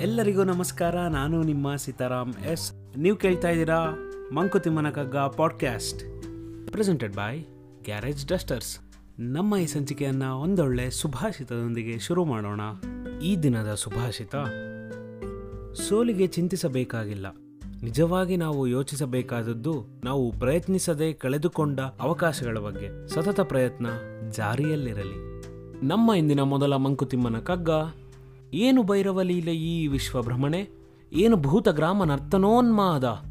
ಎಲ್ಲರಿಗೂ ನಮಸ್ಕಾರ. ನಾನು ನಿಮ್ಮ ಸೀತಾರಾಮ್ ಎಸ್. ನೀವು ಕೇಳ್ತಾ ಇದ್ದೀರಾ ಮಂಕುತಿಮ್ಮನ Kagga podcast presented by garage dusters ನಮ್ಮ ಈ ಸಂಚಿಕೆಯನ್ನು ಒಂದೊಳ್ಳೆ ಸುಭಾಷಿತದೊಂದಿಗೆ ಶುರು ಮಾಡೋಣ. ಈ ದಿನದ ಸುಭಾಷಿತ, ಸೋಲಿಗೆ ಚಿಂತಿಸಬೇಕಾಗಿಲ್ಲ. ನಿಜವಾಗಿ ನಾವು ಯೋಚಿಸಬೇಕಾದದ್ದು ನಾವು ಪ್ರಯತ್ನಿಸದೆ ಕಳೆದುಕೊಂಡ ಅವಕಾಶಗಳ ಬಗ್ಗೆ. ಸತತ ಪ್ರಯತ್ನ ಜಾರಿಯಲ್ಲಿರಲಿ. ನಮ್ಮ ಇಂದಿನ ಮೊದಲ ಮಂಕುತಿಮ್ಮನ ಕಗ್ಗ ಏನು ಭೈರವ ಲೀಲೆ ಈ ವಿಶ್ವಭ್ರಮಣೆ? ಏನು ಏನು ಭೂತಗ್ರಾಮ ನರ್ತನೋನ್ಮಾದ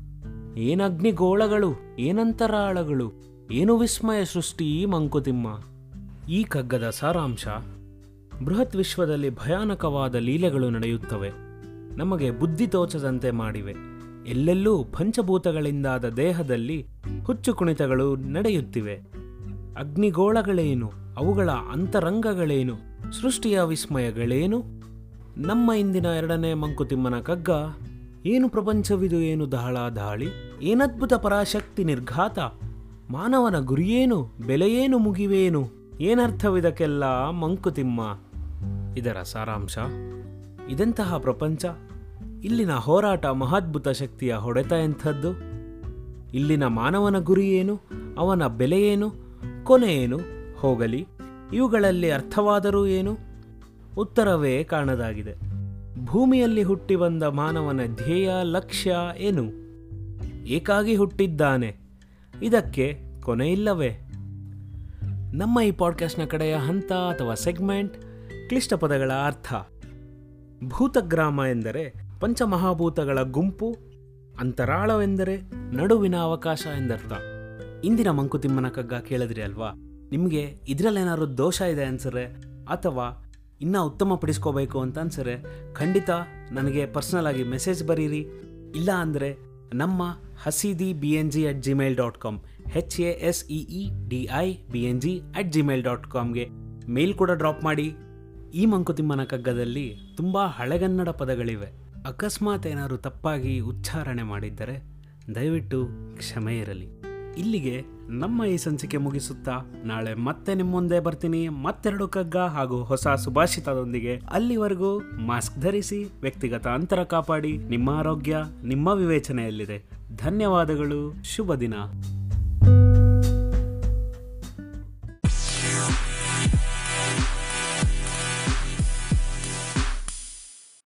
ಏನಗ್ನಿಗೋಳಗಳು ಏನಂತರಾಳಗಳು? ಏನು ವಿಸ್ಮಯ ಸೃಷ್ಟಿ ಈ ಮಂಕುತಿಮ್ಮ? ಈ ಕಗ್ಗದ ಸಾರಾಂಶ, ಬೃಹತ್ ವಿಶ್ವದಲ್ಲಿ ಭಯಾನಕವಾದ ಲೀಲೆಗಳು ನಡೆಯುತ್ತವೆ. ನಮಗೆ ಬುದ್ಧಿ ತೋಚದಂತೆ ಮಾಡಿವೆ. ಎಲ್ಲೆಲ್ಲೂ ಪಂಚಭೂತಗಳಿಂದಾದ ದೇಹದಲ್ಲಿ ಹುಚ್ಚು ಕುಣಿತಗಳು ನಡೆಯುತ್ತಿವೆ. ಅಗ್ನಿಗೋಳಗಳೇನು? ಅವುಗಳ ಅಂತರಂಗಗಳೇನು? ಸೃಷ್ಟಿಯ ವಿಸ್ಮಯಗಳೇನು? ನಮ್ಮ ಇಂದಿನ ಎರಡನೇ ಮಂಕುತಿಮ್ಮನ ಕಗ್ಗ, ಏನು ಪ್ರಪಂಚವಿದು ಏನು ದಹಳ ದಾಳಿ, ಏನದ್ಭುತ ಪರಾಶಕ್ತಿ ನಿರ್ಘಾತ, ಮಾನವನ ಗುರಿಯೇನು, ಬೆಲೆಯೇನು ಮುಗಿವೇನು, ಏನರ್ಥವಿದಕ್ಕೆಲ್ಲ ಮಂಕುತಿಮ್ಮ? ಇದರ ಸಾರಾಂಶ, ಇದೆಂತಹ ಪ್ರಪಂಚ? ಇಲ್ಲಿನ ಹೋರಾಟ ಮಹಾದ್ಭುತ ಶಕ್ತಿಯ ಹೊಡೆತ ಎಂಥದ್ದು? ಇಲ್ಲಿನ ಮಾನವನ ಗುರಿ ಏನು ಅವನ ಬೆಲೆಯೇನು, ಕೊನೆಯೇನು, ಹೋಗಲಿ, ಇವುಗಳಲ್ಲಿ ಅರ್ಥವಾದರೂ ಏನು? ಉತ್ತರವೇ ಕಾಣದಾಗಿದೆ. ಭೂಮಿಯಲ್ಲಿ ಹುಟ್ಟಿ ಬಂದ ಮಾನವನ ಧ್ಯೇಯ, ಲಕ್ಷ್ಯ ಏನು? ಏಕಾಗಿ ಹುಟ್ಟಿದ್ದಾನೆ. ಇದಕ್ಕೆ ಕೊನೆಯಿಲ್ಲವೇ ನಮ್ಮ ಈ ಪಾಡ್ಕಾಸ್ಟ್ನ ಕಡೆಯ ಹಂತ ಅಥವಾ ಸೆಗ್ಮೆಂಟ್ ಕ್ಲಿಷ್ಟ ಪದಗಳ ಅರ್ಥ. ಭೂತಗ್ರಾಮ ಎಂದರೆ ಪಂಚಮಹಾಭೂತಗಳ ಗುಂಪು, ಅಂತರಾಳವೆಂದರೆ ನಡುವಿನ ಅವಕಾಶ ಎಂದರ್ಥ. ಇಂದಿನ ಮಂಕುತಿಮ್ಮನ ಕಗ್ಗ ಕೇಳಿದ್ರಿ ಅಲ್ವಾ? ನಿಮಗೆ ಇದರಲ್ಲೇನಾದ್ರೂ ದೋಷ ಇದೆ ಅನ್ಸರೆ ಅಥವಾ ಇನ್ನೂ ಉತ್ತಮಪಡಿಸ್ಕೋಬೇಕು ಅಂತ ಅನ್ಸರೆ, ಖಂಡಿತ ನನಗೆ ಪರ್ಸ್ನಲ್ ಆಗಿ ಮೆಸೇಜ್ ಬರೀರಿ. ಇಲ್ಲ ಅಂದರೆ ನಮ್ಮ ಹಸೀದಿ B N G at Gmail dot com H A S E E D I B N G at Gmail dot ಕಾಮ್ಗೆ mail ಕೂಡ ಡ್ರಾಪ್ ಮಾಡಿ. ಈ ಮಂಕುತಿಮ್ಮನ ಕಗ್ಗದಲ್ಲಿ ತುಂಬ ಹಳೆಗನ್ನಡ ಪದಗಳಿವೆ. ಅಕಸ್ಮಾತ್ ಏನಾದರೂ ತಪ್ಪಾಗಿ ಉಚ್ಚಾರಣೆ ಮಾಡಿದ್ದರೆ ದಯವಿಟ್ಟು ಕ್ಷಮೆ ಇರಲಿ. ಇಲ್ಲಿಗೆ ನಮ್ಮ ಈ ಸಂಚಿಕೆ ಮುಗಿಸುತ್ತಾ ನಾಳೆ ಮತ್ತೆ ನಿಮ್ಮ ಮುಂದೆ ಬರ್ತೀನಿ. ಮತ್ತೆರಡು ಕಗ್ಗ ಹಾಗೂ ಹೊಸ ಸುಭಾಷಿತದೊಂದಿಗೆ. ಅಲ್ಲಿವರೆಗೂ ಮಾಸ್ಕ್ ಧರಿಸಿ, ವ್ಯಕ್ತಿಗತ ಅಂತರ ಕಾಪಾಡಿ, ನಿಮ್ಮ ಆರೋಗ್ಯ, ನಿಮ್ಮ ವಿವೇಚನೆಯಲ್ಲಿದೆ. ಧನ್ಯವಾದಗಳು. ಶುಭ ದಿನ.